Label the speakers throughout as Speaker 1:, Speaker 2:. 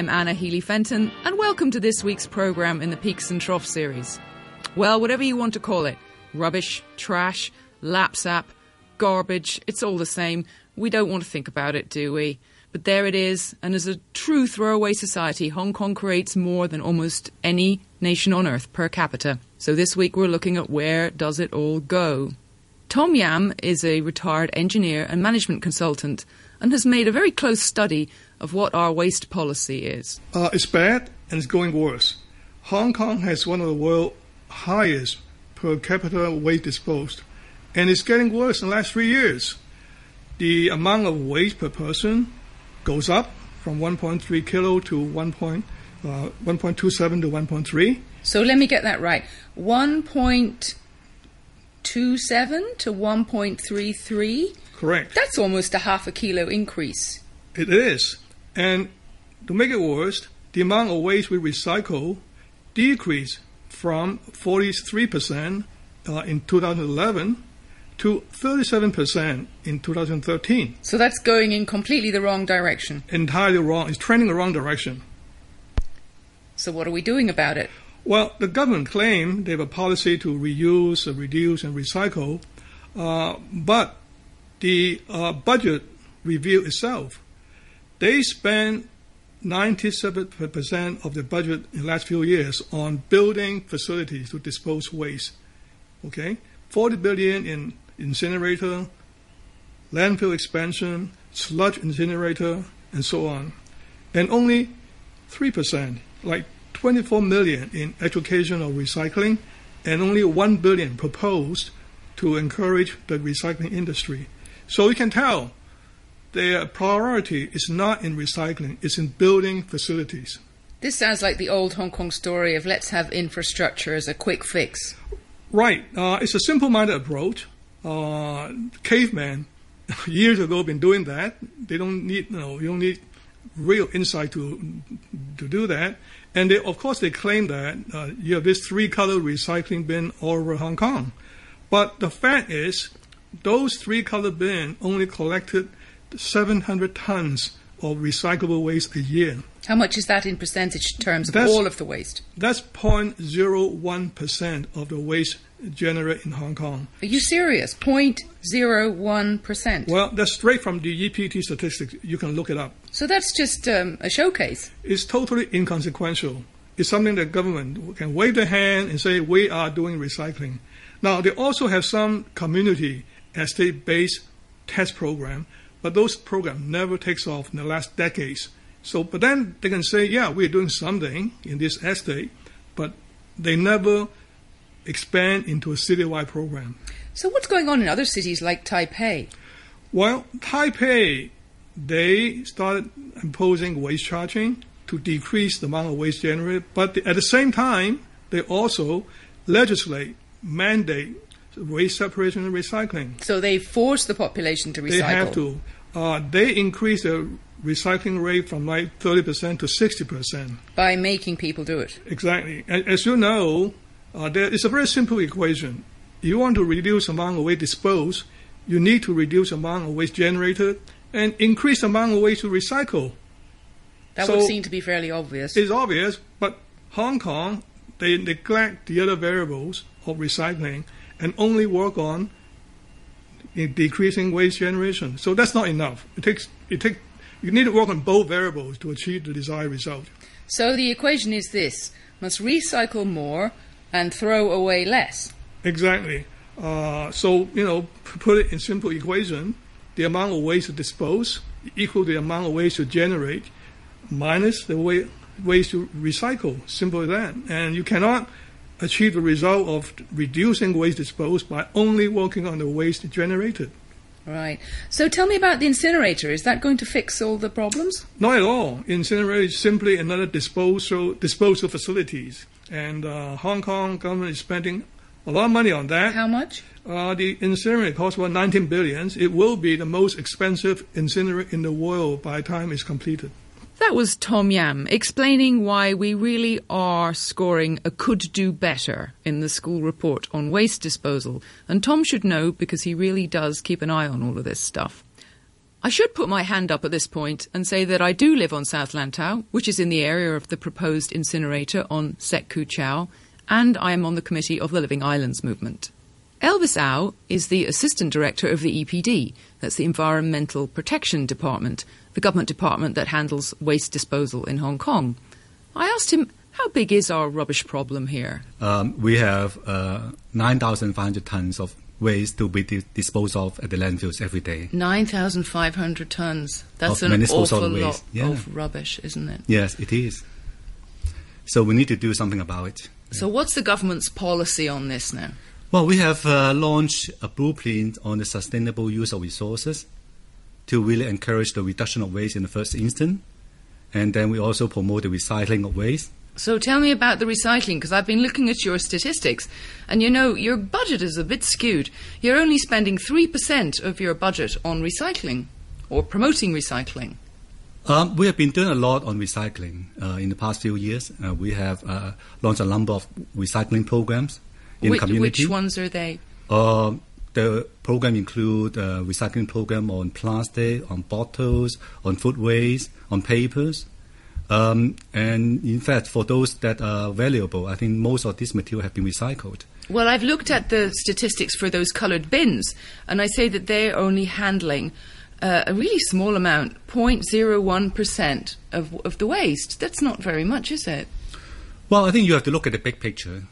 Speaker 1: I'm Anna Healy Fenton, and welcome to this week's programme in the Peaks and Troughs series. Well, whatever you want to call it rubbish, trash, lapsap, garbage, it's all the same. We don't want to think about it, do we? But there it is, and as a true throwaway society, Hong Kong creates more than almost any nation on earth per capita. So this week we're looking at where does it all go? Tom Yam is a retired engineer and management consultant and has made a very close study of what our waste policy is.
Speaker 2: Uh, it's bad and it's going worse. Hong Kong has one of the world's highest per capita waste disposed, and it's getting worse in the last three years. The amount of waste per person goes up from 1.3 kilo to 1. Point, uh, 1.27 to 1.3.
Speaker 1: So let me get that right. 1.27 to 1.33?
Speaker 2: Correct.
Speaker 1: That's almost a half a kilo increase.
Speaker 2: It is. And to make it worse, the amount of waste we recycle decreased from 43% uh, in 2011 to 37% in 2013.
Speaker 1: So that's going in completely the wrong direction.
Speaker 2: Entirely wrong. It's trending the wrong direction.
Speaker 1: So what are we doing about it?
Speaker 2: Well, the government claim they have a policy to reuse, reduce, and recycle, uh, but the uh, budget review itself, they spend 97% of the budget in the last few years on building facilities to dispose waste. Okay, 40 billion in incinerator, landfill expansion, sludge incinerator, and so on. And only 3%, like 24 million in education or recycling, and only 1 billion proposed to encourage the recycling industry. So you can tell their priority is not in recycling, it's in building facilities.
Speaker 1: This sounds like the old Hong Kong story of let's have infrastructure as a quick fix.
Speaker 2: Right. Uh, it's a simple minded approach uh, cavemen years ago been doing that. They don't need, you know, you don't need real insight to to do that. And they, of course, they claim that uh, you have this three-color recycling bin all over Hong Kong. But the fact is, those three-color bin only collected 700 tons of recyclable waste a year.
Speaker 1: How much is that in percentage terms of that's, all of the waste?
Speaker 2: That's 0.01% of the waste generated in Hong Kong.
Speaker 1: Are you serious? 0.01%?
Speaker 2: Well, that's straight from the EPD statistics. You can look it up.
Speaker 1: So that's just um, a showcase.
Speaker 2: It's totally inconsequential. It's something that government can wave their hand and say, we are doing recycling. Now, they also have some community estate-based test program, but those programs never takes off in the last decades. So, but then they can say, yeah, we're doing something in this estate, but they never expand into a citywide program.
Speaker 1: So, what's going on in other cities like Taipei?
Speaker 2: Well, Taipei, they started imposing waste charging to decrease the amount of waste generated, but at the same time, they also legislate, mandate waste separation and recycling.
Speaker 1: So they force the population to recycle.
Speaker 2: They have to. Uh, they increase the recycling rate from like 30% to 60%.
Speaker 1: By making people do it.
Speaker 2: Exactly. As you know, uh, there, it's a very simple equation. You want to reduce amount of waste disposed, you need to reduce amount of waste generated and increase amount of waste to recycle.
Speaker 1: That so would seem to be fairly obvious.
Speaker 2: It's obvious, but Hong Kong, they neglect the other variables of recycling and only work on decreasing waste generation. So that's not enough. It takes, it take, you need to work on both variables to achieve the desired result.
Speaker 1: So the equation is this must recycle more and throw away less.
Speaker 2: Exactly. Uh, so, you know, put it in simple equation, the amount of waste to dispose equal the amount of waste to generate minus the way, waste to recycle. Simple as that. And you cannot achieve the result of reducing waste disposed by only working on the waste generated.
Speaker 1: Right. So tell me about the incinerator. Is that going to fix all the problems?
Speaker 2: Not at all. Incinerator is simply another disposal disposal facilities, and uh, Hong Kong government is spending a lot of money on that.
Speaker 1: How much?
Speaker 2: Uh, the incinerator costs about 19 billions. It will be the most expensive incinerator in the world by the time it's completed.
Speaker 1: That was Tom Yam explaining why we really are scoring a could do better in the school report on waste disposal. And Tom should know because he really does keep an eye on all of this stuff. I should put my hand up at this point and say that I do live on South Lantau, which is in the area of the proposed incinerator on Shek Kwu Chau, and I am on the committee of the Living Islands movement. Elvis Au is the Assistant Director of the EPD, that's the Environmental Protection Department, the government department that handles waste disposal in Hong Kong. I asked him, how big is our rubbish problem here?
Speaker 3: Um, we have uh, 9,500 tons of waste to be di- disposed of at the landfills every day.
Speaker 1: 9,500 tonnes. That's
Speaker 3: Of
Speaker 1: an awful lot
Speaker 3: yeah.
Speaker 1: of rubbish, isn't it?
Speaker 3: Yes, it is. So we need to do something about it.
Speaker 1: So, what's the government's policy on this now?
Speaker 3: Well, we have uh, launched a blueprint on the sustainable use of resources to really encourage the reduction of waste in the first instance. And then we also promote the recycling of waste.
Speaker 1: So, tell me about the recycling, because I've been looking at your statistics, and you know, your budget is a bit skewed. You're only spending 3% of your budget on recycling or promoting recycling.
Speaker 3: Um, we have been doing a lot on recycling uh, in the past few years. Uh, we have uh, launched a number of recycling programs in
Speaker 1: which,
Speaker 3: the community.
Speaker 1: which ones are they?
Speaker 3: Uh, the program include uh, recycling program on plastic, on bottles, on food waste, on papers. Um, and in fact, for those that are valuable, I think most of this material have been recycled.
Speaker 1: Well, I've looked at the statistics for those coloured bins, and I say that they're only handling uh, a really small amount, 0.01% of, of the waste. That's not very much, is it?
Speaker 3: Well, I think you have to look at the big picture.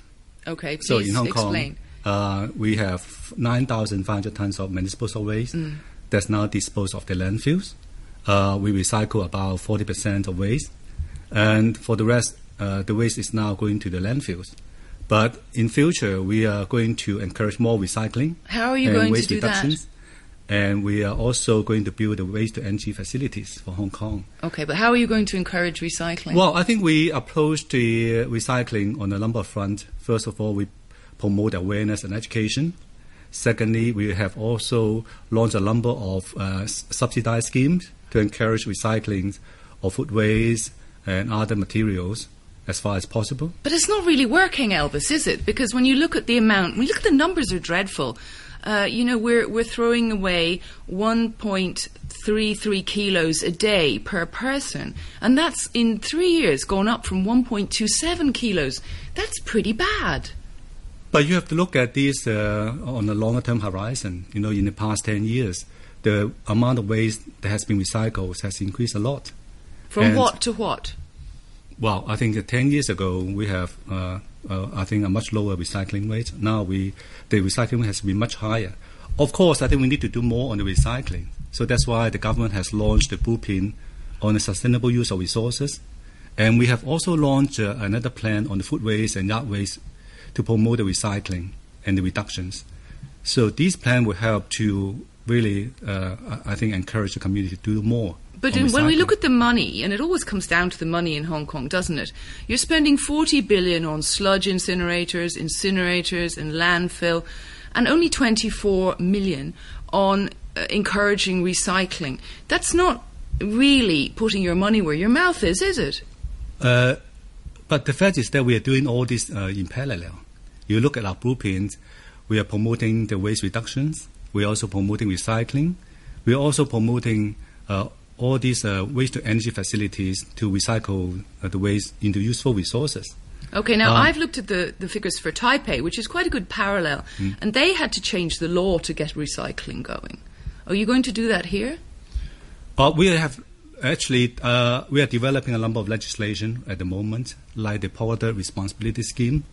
Speaker 1: Okay, please
Speaker 3: So in Hong
Speaker 1: explain.
Speaker 3: Kong, uh, we have 9,500 tons of municipal waste
Speaker 1: Mm.
Speaker 3: that's now disposed of the landfills. Uh, we recycle about 40% of waste, and for the rest, uh, the waste is now going to the landfills. But in future, we are going to encourage more recycling
Speaker 1: How are you
Speaker 3: and
Speaker 1: going to do that?
Speaker 3: And we are also going to build the waste to energy facilities for Hong Kong.
Speaker 1: Okay, but how are you going to encourage recycling?
Speaker 3: Well, I think we approach the recycling on a number of fronts. First of all, we promote awareness and education. Secondly, we have also launched a number of uh, subsidized schemes to encourage recycling of food waste and other materials as far as possible.
Speaker 1: But it's not really working, Elvis, is it? Because when you look at the amount, when you look at the numbers, are dreadful. Uh, you know, we're we're throwing away 1.33 kilos a day per person, and that's in three years gone up from 1.27 kilos. That's pretty bad.
Speaker 3: But you have to look at this uh, on a longer term horizon. You know, in the past 10 years, the amount of waste that has been recycled has increased a lot.
Speaker 1: From
Speaker 3: And-
Speaker 1: what to what?
Speaker 3: Well, I think that 10 years ago we have, uh, uh, I think, a much lower recycling rate. Now we, the recycling has been much higher. Of course, I think we need to do more on the recycling. So that's why the government has launched the blueprint on the sustainable use of resources. And we have also launched uh, another plan on the food waste and yard waste to promote the recycling and the reductions. So these plans will help to really, uh, I think, encourage the community to do more.
Speaker 1: But in, when we look at the money, and it always comes down to the money in Hong Kong, doesn't it? You're spending 40 billion on sludge incinerators, incinerators, and landfill, and only 24 million on uh, encouraging recycling. That's not really putting your money where your mouth is, is it?
Speaker 3: Uh, but the fact is that we are doing all this uh, in parallel. You look at our blueprint, we are promoting the waste reductions. We are also promoting recycling. We are also promoting uh, all these uh, waste to energy facilities to recycle uh, the waste into useful resources.
Speaker 1: Okay, now
Speaker 3: Um,
Speaker 1: I've looked at the, the figures for Taipei, which is quite a good parallel, and they had to change the law to get recycling going. Are you going to do that here?
Speaker 3: Uh, we have actually uh, we are developing a number of legislation at the moment, like the Power Responsibility Scheme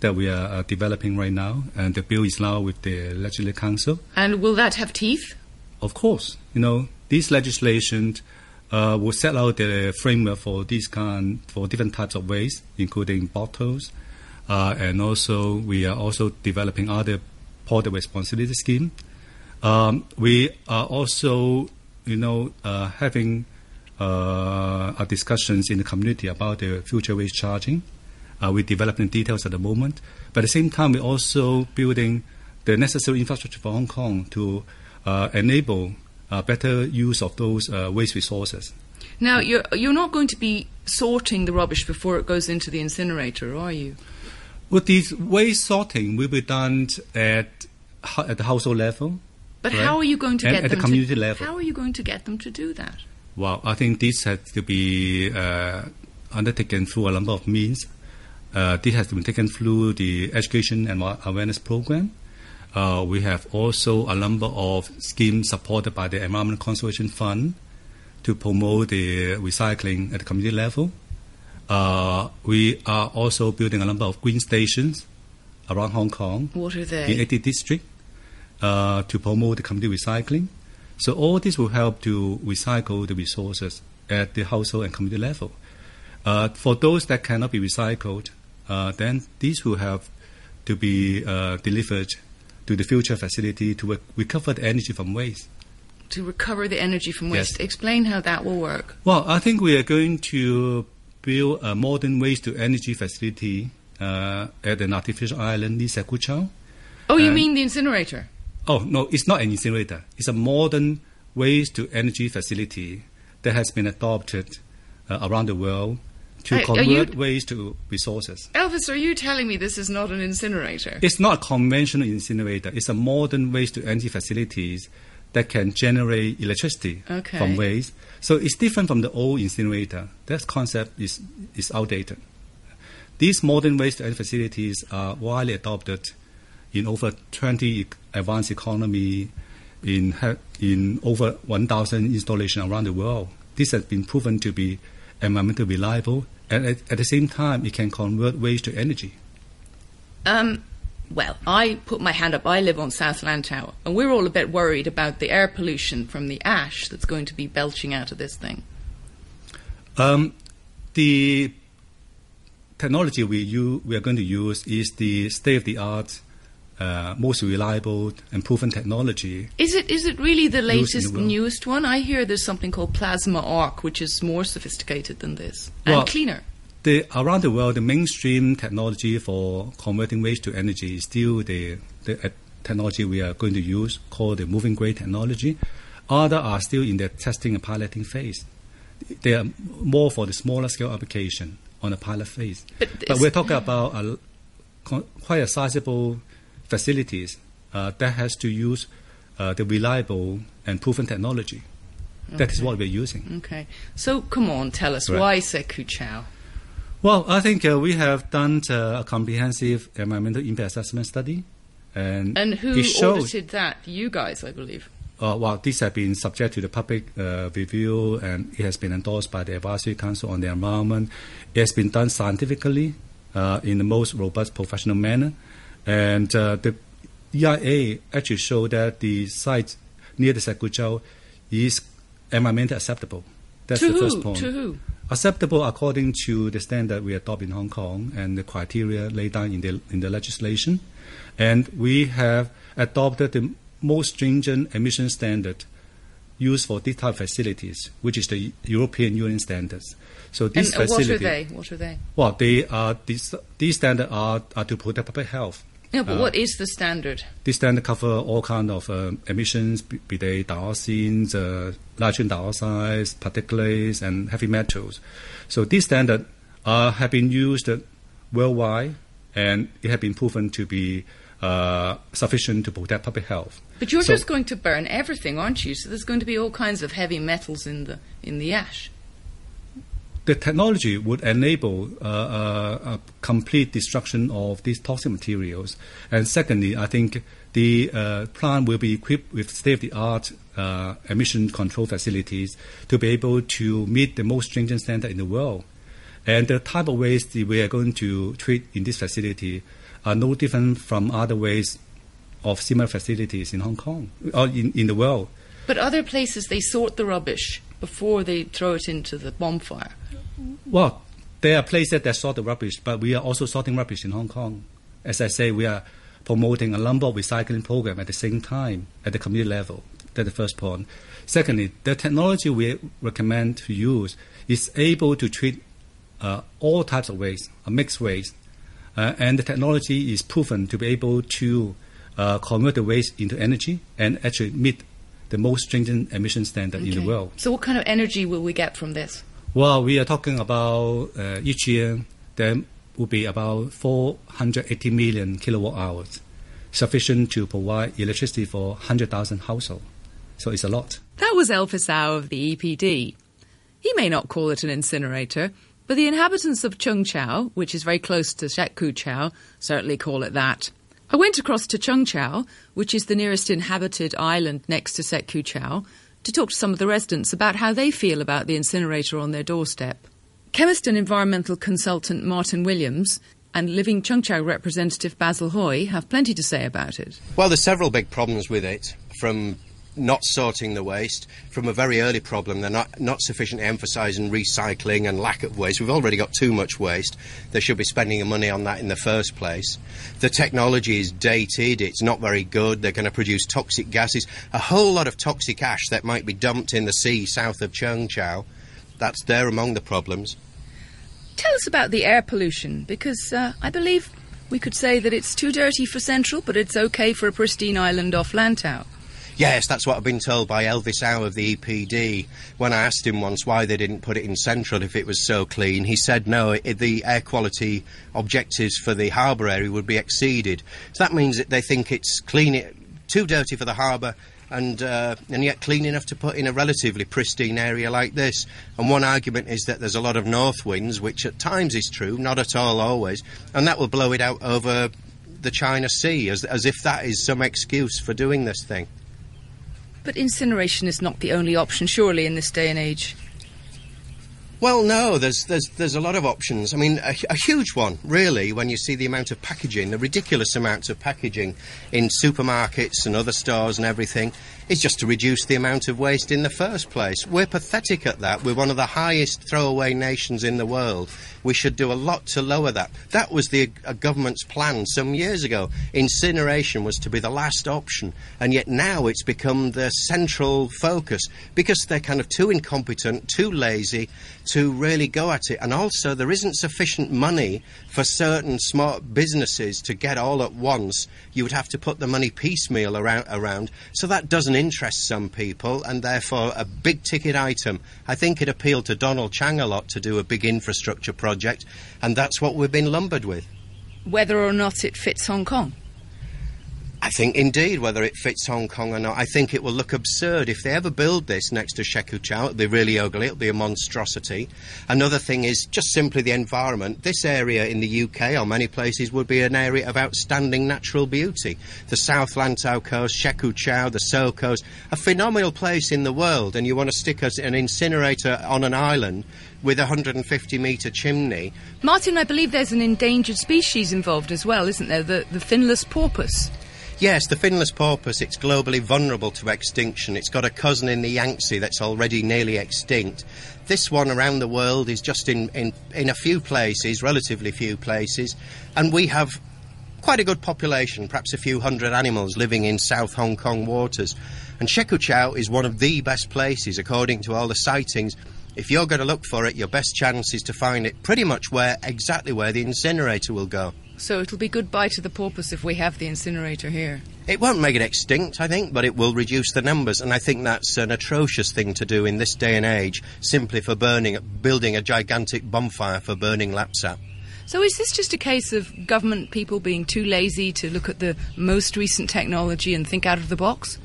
Speaker 3: that we are uh, developing right now, and the bill is now with the Legislative Council.
Speaker 1: And will that have teeth?
Speaker 3: Of course, you know this legislation uh, will set out the framework for these kind for different types of waste, including bottles, uh, and also we are also developing other product responsibility scheme. Um, we are also, you know, uh, having uh, discussions in the community about the future waste charging. Uh, we're developing details at the moment, but at the same time, we're also building the necessary infrastructure for Hong Kong to uh, enable better use of those uh, waste resources.
Speaker 1: Now, you're, you're not going to be sorting the rubbish before it goes into the incinerator, are you?
Speaker 3: Well, this waste sorting will be done at, at the household level.
Speaker 1: But
Speaker 3: Right.
Speaker 1: how are you going to
Speaker 3: And
Speaker 1: get
Speaker 3: at the
Speaker 1: them
Speaker 3: community
Speaker 1: to,
Speaker 3: level.
Speaker 1: How are you going to get them to do that?
Speaker 3: Well, I think this has to be uh, undertaken through a number of means. Uh, this has been taken through the education and awareness program. Uh, we have also a number of schemes supported by the Environment Conservation Fund to promote the recycling at the community level. Uh, we are also building a number of green stations around Hong Kong
Speaker 1: What are
Speaker 3: in
Speaker 1: they?
Speaker 3: 80 district uh, to promote the community recycling. So all this will help to recycle the resources at the household and community level. Uh, for those that cannot be recycled, uh, then these will have to be uh, delivered to the future facility to re- recover the energy from waste.
Speaker 1: To recover the energy from
Speaker 3: Yes.
Speaker 1: waste. Explain how that will work.
Speaker 3: Well, I think we are going to build a modern waste to energy facility uh, at an artificial island near Shek Kwu Chau.
Speaker 1: Oh, you
Speaker 3: Um,
Speaker 1: mean the incinerator?
Speaker 3: Oh, no, it's not an incinerator. It's a modern waste to energy facility that has been adopted uh, around the world to
Speaker 1: are you-
Speaker 3: convert waste to resources.
Speaker 1: Elvis, are you telling me this is not an incinerator?
Speaker 3: It's not a conventional incinerator. It's a modern waste to energy facilities that can generate electricity
Speaker 1: Okay.
Speaker 3: from waste. So it's different from the old incinerator. That concept is, is outdated. These modern waste to energy facilities are widely adopted in over 20 advanced economy in, in over 1,000 installations around the world. This has been proven to be environmentally reliable and at, at the same time it can convert waste to energy.
Speaker 1: Um, well, I put my hand up. I live on South Lantau, and we're all a bit worried about the air pollution from the ash that's going to be belching out of this thing.
Speaker 3: Um, the technology we, u- we are going to use is the state of the art, uh, most reliable and proven technology.
Speaker 1: Is it is it really the latest,
Speaker 3: the
Speaker 1: newest one? I hear there's something called plasma arc, which is more sophisticated than this
Speaker 3: Well-
Speaker 1: and cleaner.
Speaker 3: The, around the world, the mainstream technology for converting waste to energy is still the, the uh, technology we are going to use, called the moving grate technology. Other are still in the testing and piloting phase. They are more for the smaller scale application on the pilot phase.
Speaker 1: But
Speaker 3: But we're talking about a, quite a sizable facilities uh, that has to use uh, the reliable and proven technology. That is what we're using.
Speaker 1: Okay, so come on, tell us
Speaker 3: Right.
Speaker 1: why Seku Chow?
Speaker 3: Well, I think uh, we have done uh, a comprehensive environmental impact assessment study, and,
Speaker 1: And who
Speaker 3: it shows.
Speaker 1: audited that? You guys, I believe.
Speaker 3: Uh, well, this has been subject to the public uh, review, and it has been endorsed by the Advisory Council on the Environment. It has been done scientifically uh, in the most robust professional manner, and uh, the EIA actually showed that the site near the Shek Kwu Chau is environmentally acceptable. That's
Speaker 1: to
Speaker 3: the
Speaker 1: who?
Speaker 3: first point.
Speaker 1: To who?
Speaker 3: acceptable according to the standard we adopt in Hong Kong and the criteria laid down in the in the legislation, and we have adopted the most stringent emission standard used for this type of facilities, which is the European Union standards. So
Speaker 1: And
Speaker 3: these
Speaker 1: uh, what are
Speaker 3: facilities,
Speaker 1: they? What are they?
Speaker 3: well, they are these these standards are, are to protect public health.
Speaker 1: No, but
Speaker 3: Uh,
Speaker 1: what is the standard?
Speaker 3: This standard cover all kind of um, emissions, be, be they dioxins, uh, nitrogen dioxide, particulates, and heavy metals. So this standard uh, have been used worldwide, and it has been proven to be uh, sufficient to protect public health.
Speaker 1: But you're
Speaker 3: So-
Speaker 1: just going to burn everything, aren't you? So there's going to be all kinds of heavy metals in the in the ash.
Speaker 3: The technology would enable uh, uh, complete destruction of these toxic materials. And secondly, I think the uh, plant will be equipped with state-of-the-art uh, emission control facilities to be able to meet the most stringent standard in the world. And the type of waste we are going to treat in this facility are no different from other waste of similar facilities in Hong Kong or in, in the world.
Speaker 1: But other places they sort the rubbish before they throw it into the bonfire.
Speaker 3: Well, there are places that sort the rubbish, but we are also sorting rubbish in Hong Kong. As I say, we are promoting a number of recycling programs at the same time at the community level. That's the first point. Secondly, the technology we recommend to use is able to treat uh, all types of waste, a mixed waste, uh, and the technology is proven to be able to uh, convert the waste into energy and actually meet the most stringent emission standard in the world.
Speaker 1: So what kind of energy will we get from this?
Speaker 3: Well, we are talking about uh, each year there will be about 480 million kilowatt hours. sufficient to provide electricity for 100,000 households. So it's a lot.
Speaker 1: That was Au of the EPD. He may not call it an incinerator, but the inhabitants of Cheung Chau, which is very close to Shek Chau, certainly call it that. I went across to Cheung Chau, which is the nearest inhabited island next to Shek Chau, to talk to some of the residents about how they feel about the incinerator on their doorstep. Chemist and environmental consultant Martin Williams and living Cheung Chau representative Basil Hoy have plenty to say about it.
Speaker 4: Well, there's several big problems with it, from not sorting the waste from a very early problem. They're not, not sufficiently emphasising recycling and lack of waste. We've already got too much waste. They should be spending money on that in the first place. The technology is dated. It's not very good. They're going to produce toxic gases. A whole lot of toxic ash that might be dumped in the sea south of Cheung Chau. That's there among the problems.
Speaker 1: Tell us about the air pollution, because uh, I believe we could say that it's too dirty for Central, but it's okay for a pristine island off Lantau.
Speaker 4: Yes, that's what I've been told by Elvis Au of the EPD. When I asked him once why they didn't put it in Central if it was so clean, he said no, it, the air quality objectives for the harbour area would be exceeded. So that means that they think it's clean, it, too dirty for the harbour, and uh, and yet clean enough to put in a relatively pristine area like this. And one argument is that there's a lot of north winds, which at times is true, not at all always, and that will blow it out over the China Sea, as as if that is some excuse for doing this thing.
Speaker 1: But incineration is not the only option, surely, in this day and age.
Speaker 4: Well, no, there's there's there's a lot of options. I mean, a, a, huge one, really, when you see the amount of packaging, the ridiculous amounts of packaging in supermarkets and other stores and everything, is just to reduce the amount of waste in the first place. We're pathetic at that. We're one of the highest throwaway nations in the world. We should do a lot to lower that. That was the government's plan some years ago. Incineration was to be the last option, and yet now it's become the central focus because they're kind of too incompetent, too lazy to really go at it. And also, there isn't sufficient money for certain smart businesses to get all at once. You would have to put the money piecemeal around, around. So that doesn't interest some people, and therefore a big ticket item. I think it appealed to Donald Tsang a lot to do a big infrastructure project, and that's what we've been lumbered with.
Speaker 1: Whether or not it fits Hong Kong?
Speaker 4: I think indeed, whether it fits Hong Kong or not, I think it will look absurd if they ever build this next to Shek Kwu Chau. It'll be really ugly. It'll be a monstrosity. Another thing is just simply the environment. This area in the UK or many places would be an area of outstanding natural beauty. The South Lantau coast, Shek Kwu Chau, the So coast, a phenomenal place in the world, and you want to stick an incinerator on an island with a 150 metre chimney.
Speaker 1: Martin, I believe there's an endangered species involved as well, isn't there? The, the finless porpoise.
Speaker 4: Yes, the finless porpoise, it's globally vulnerable to extinction. It's got a cousin in the Yangtze that's already nearly extinct. This one around the world is just in, in, in a few places, relatively few places, and we have quite a good population, perhaps a few hundred animals living in South Hong Kong waters. And Shek Kwu Chau is one of the best places, according to all the sightings. If you're going to look for it, your best chance is to find it pretty much where exactly where the incinerator will go.
Speaker 1: So it'll be goodbye to the porpoise if we have the incinerator here.
Speaker 4: It won't make it extinct, I think, but it will reduce the numbers, and I think that's an atrocious thing to do in this day and age, simply for burning, building a gigantic bonfire for burning lapsap.
Speaker 1: So is this just a case of government people being too lazy to look at the most recent technology and think out of the box?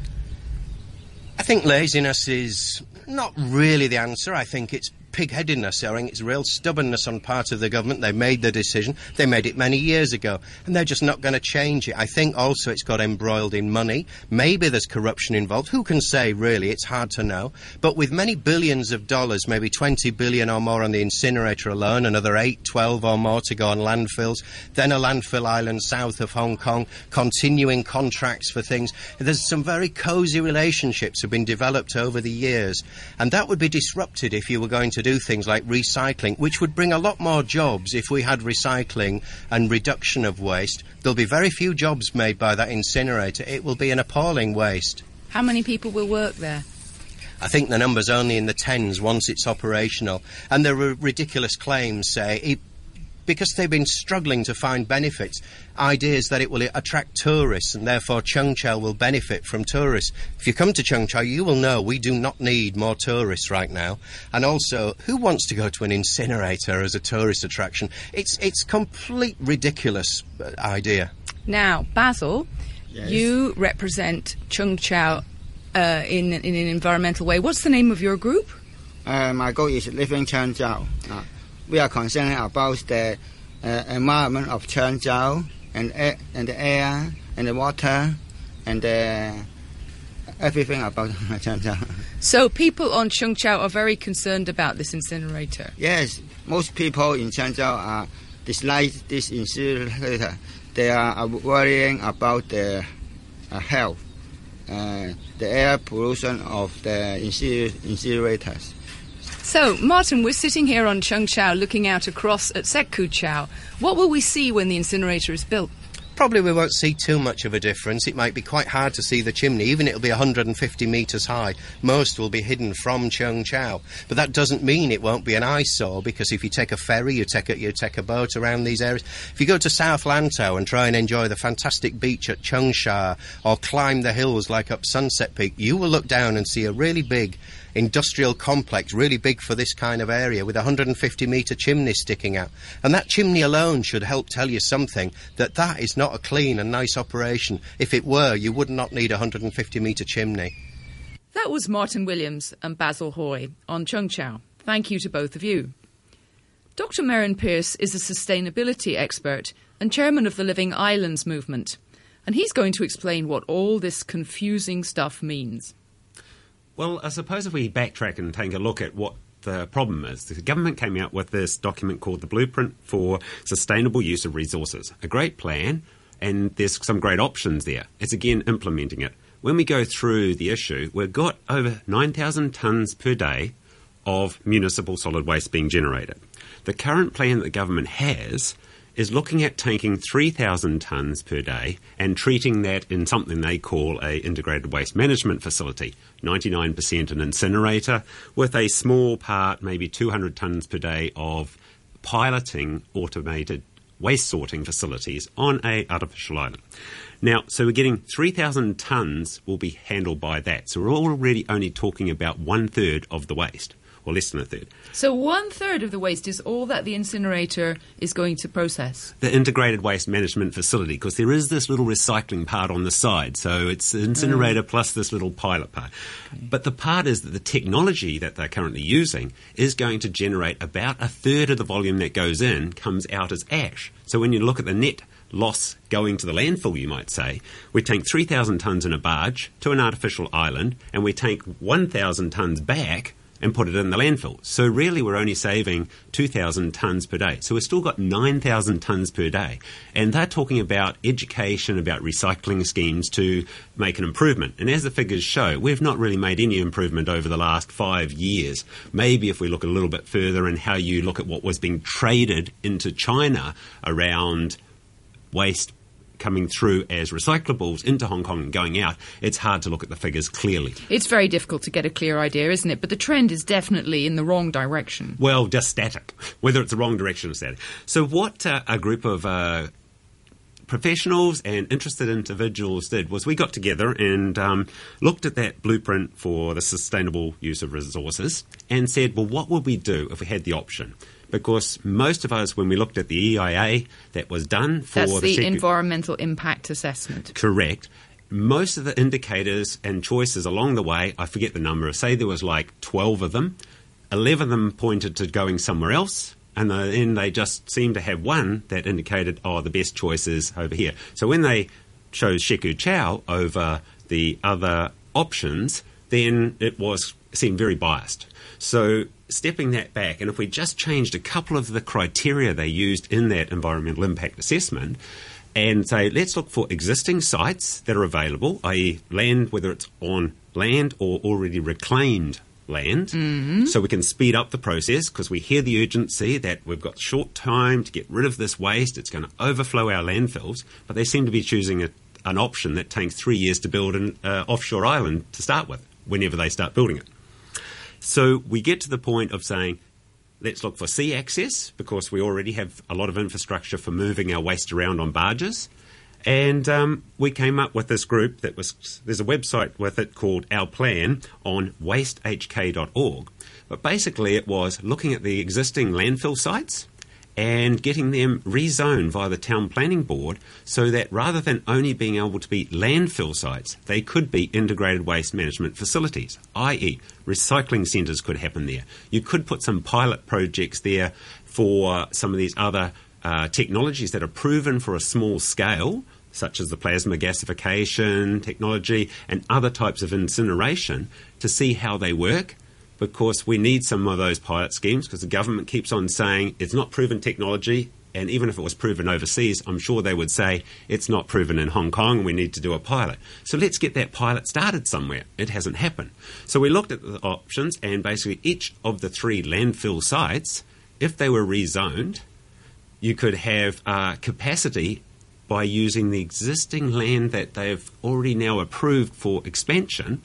Speaker 4: I think laziness is not really the answer. I think it's pig-headedness. I think it's real stubbornness on part of the government. They made the decision. They made it many years ago, and they're just not going to change it. I think also it's got embroiled in money. Maybe there's corruption involved. Who can say, really? It's hard to know. But with many billions of dollars, maybe 20 billion or more on the incinerator alone, another 8, 12 or more to go on landfills, then a landfill island south of Hong Kong, continuing contracts for things. There's some very cosy relationships have been developed over the years, and that would be disrupted if you were going to do things like recycling, which would bring a lot more jobs if we had recycling and reduction of waste. There'll be very few jobs made by that incinerator. It will be an appalling waste.
Speaker 1: How many people will work there?
Speaker 4: I think the number's only in the tens once it's operational. And there are ridiculous claims, say, because they've been struggling to find benefits, ideas that it will attract tourists and therefore Cheung Chau will benefit from tourists. If you come to Cheung Chau, you will know we do not need more tourists right now. And also, who wants to go to an incinerator as a tourist attraction? It's it's complete ridiculous uh, idea.
Speaker 1: Now, Basil,
Speaker 5: Yes.
Speaker 1: You represent Cheung Chau uh, in, in an environmental way. What's the name of your group?
Speaker 5: Uh, my goal is living Cheung Chau. Uh, we are concerned about the uh, environment of Cheung Chau and, air, and the air and the water and uh, everything about Cheung Chau.
Speaker 1: So people on Chung are very concerned about this incinerator.
Speaker 5: Yes, most people in Cheung Chau are dislike this incinerator. They are worrying about the uh, health, uh, the air pollution of the incinerator- incinerators.
Speaker 1: So, Martin, we're sitting here on Cheung Chau looking out across at Shek Kwu Chau. What will we see when the incinerator is built?
Speaker 4: Probably we won't see too much of a difference. It might be quite hard to see the chimney, even it'll be 150 metres high. Most will be hidden from Cheung Chau. But that doesn't mean it won't be an eyesore, because if you take a ferry, you take a, you take a boat around these areas. If you go to South Lantau and try and enjoy the fantastic beach at Cheung Sha, or climb the hills like up Sunset Peak, you will look down and see a really big industrial complex, really big for this kind of area, with a 150 metre chimney sticking out. And that chimney alone should help tell you something that that is not a clean and nice operation. If it were, you would not need a 150 metre chimney.
Speaker 1: That was Martin Williams and Basil Hoy on Cheung Chau. Thank you to both of you. Dr. Merrin Pearse is a sustainability expert and chairman of the Living Islands movement, and he's going to explain what all this confusing stuff means.
Speaker 6: Well, I suppose if we backtrack and take a look at what the problem is, the government came out with this document called the Blueprint for Sustainable Use of Resources. A great plan, and there's some great options there. It's again implementing it. When we go through the issue, we've got over 9,000 tonnes per day of municipal solid waste being generated. The current plan that the government has is looking at taking 3,000 tonnes per day and treating that in something they call a integrated waste management facility. 99% an incinerator with a small part, maybe 200 tonnes per day of piloting automated waste sorting facilities on a artificial island. Now, so we're getting 3,000 tonnes will be handled by that. So we're already only talking about one third of the waste, or less than a third.
Speaker 1: So, one third of the waste is all that the incinerator is going to process.
Speaker 6: the integrated waste management facility because there is this little recycling part on the side. So it's incinerator mm. plus this little pilot part. But the part is that the technology that they're currently using is going to generate about a third of the volume that goes in comes out as ash. So when you look at the net loss going to the landfill, you might say, we take 3,000 tonnes in a barge to an artificial island and we take 1,000 tonnes back and put it in the landfill. So really, we're only saving 2,000 tonnes per day. So we've still got 9,000 tonnes per day. And they're talking about education, about recycling schemes to make an improvement. And as the figures show, we've not really made any improvement over the last five years. Maybe if we look a little bit further and how you look at what was being traded into China around waste coming through as recyclables into Hong Kong and going out, it's hard to look at the figures clearly.
Speaker 1: It's very difficult to get a clear idea, isn't it? But the trend is definitely in the wrong direction.
Speaker 6: Well, just static, whether it's the wrong direction or static. So, what uh, a group of uh, professionals and interested individuals did was we got together and um, looked at that blueprint for the sustainable use of resources and said, well, what would we do if we had the option? Because most of us, when we looked at the EIA that was done for
Speaker 1: That's the
Speaker 6: secu-
Speaker 1: environmental impact assessment.
Speaker 6: Correct. Most of the indicators and choices along the way, I forget the number, say there was like 12 of them, 11 of them pointed to going somewhere else, and then they just seemed to have one that indicated, oh, the best choice is over here. So when they chose Shek Kwu Chau over the other options, then it was seemed very biased. So stepping that back, and if we just changed a couple of the criteria they used in that environmental impact assessment, and say, let's look for existing sites that are available, i.e., land, whether it's on land or already reclaimed land, so we can speed up the process because we hear the urgency that we've got short time to get rid of this waste, it's going to overflow our landfills, but they seem to be choosing a, an option that takes three years to build an uh, offshore island to start with, whenever they start building it. So we get to the point of saying, let's look for sea access because we already have a lot of infrastructure for moving our waste around on barges. And um, we came up with this group that was, there's a website with it called Our Plan on wastehk.org. But basically, it was looking at the existing landfill sites and getting them rezoned via the town planning board so that rather than only being able to be landfill sites, they could be integrated waste management facilities, i.e., recycling centres could happen there. You could put some pilot projects there for some of these other uh, technologies that are proven for a small scale, such as the plasma gasification technology and other types of incineration, to see how they work because we need some of those pilot schemes because the government keeps on saying it's not proven technology. And even if it was proven overseas, I'm sure they would say it's not proven in Hong Kong. We need to do a pilot. So let's get that pilot started somewhere. It hasn't happened. So we looked at the options, and basically each of the three landfill sites, if they were rezoned, you could have uh, capacity by using the existing land that they've already now approved for expansion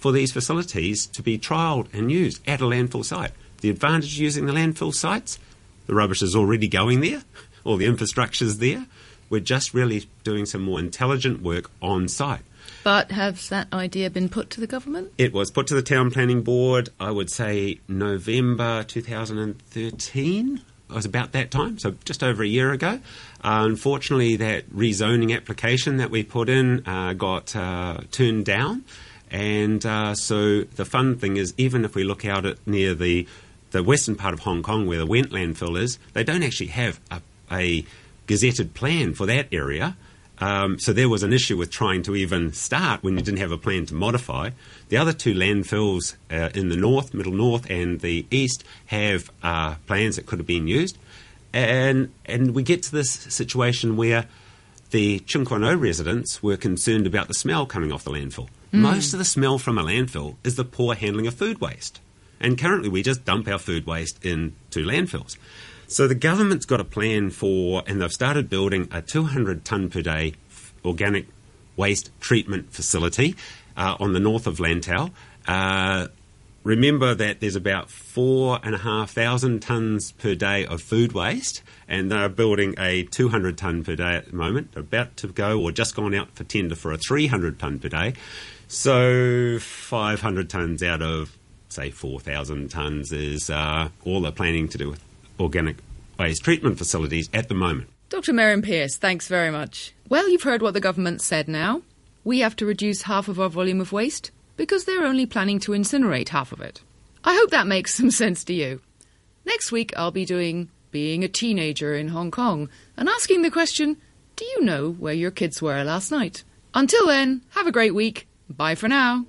Speaker 6: for these facilities to be trialled and used at a landfill site. The advantage of using the landfill sites, the rubbish is already going there, all the infrastructure's there. We're just really doing some more intelligent work on site.
Speaker 1: But has that idea been put to the government?
Speaker 6: It was put to the town planning board, I would say November 2013. It was about that time, so just over a year ago. Uh, unfortunately, that rezoning application that we put in uh, got uh, turned down. And uh, so the fun thing is, even if we look out at near the the western part of Hong Kong where the WENT landfill is, they don't actually have a, a gazetted plan for that area. Um, so there was an issue with trying to even start when you didn't have a plan to modify. The other two landfills uh, in the north, middle north, and the east have uh, plans that could have been used. And, and we get to this situation where the Tseung residents were concerned about the smell coming off the landfill. Mm. Most of the smell from a landfill is the poor handling of food waste. And currently we just dump our food waste into landfills. So the government's got a plan for, and they've started building a 200 tonne per day organic waste treatment facility uh, on the north of Lantau. Uh, remember that there's about four and a half thousand tonnes per day of food waste, and they're building a 200 tonne per day at the moment. They're about to go or just gone out for tender for a 300 tonne per day. So 500 tonnes out of, say, 4,000 tonnes is uh, all they're planning to do with organic waste treatment facilities at the moment.
Speaker 1: Dr. Merrin Pearse, thanks very much. Well, you've heard what the government said now. We have to reduce half of our volume of waste because they're only planning to incinerate half of it. I hope that makes some sense to you. Next week, I'll be doing being a teenager in Hong Kong and asking the question Do you know where your kids were last night? Until then, have a great week Bye for now.